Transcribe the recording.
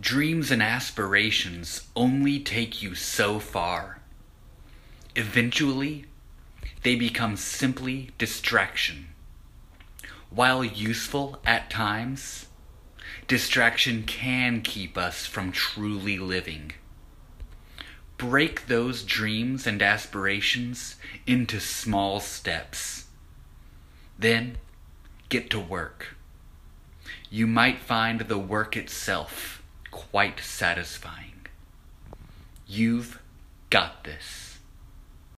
Dreams and aspirations only take you so far. Eventually, they become simply distraction. While useful at times, distraction can keep us from truly living. Break those dreams and aspirations into small steps. Then get to work. You might find the work itself quite satisfying. You've got this.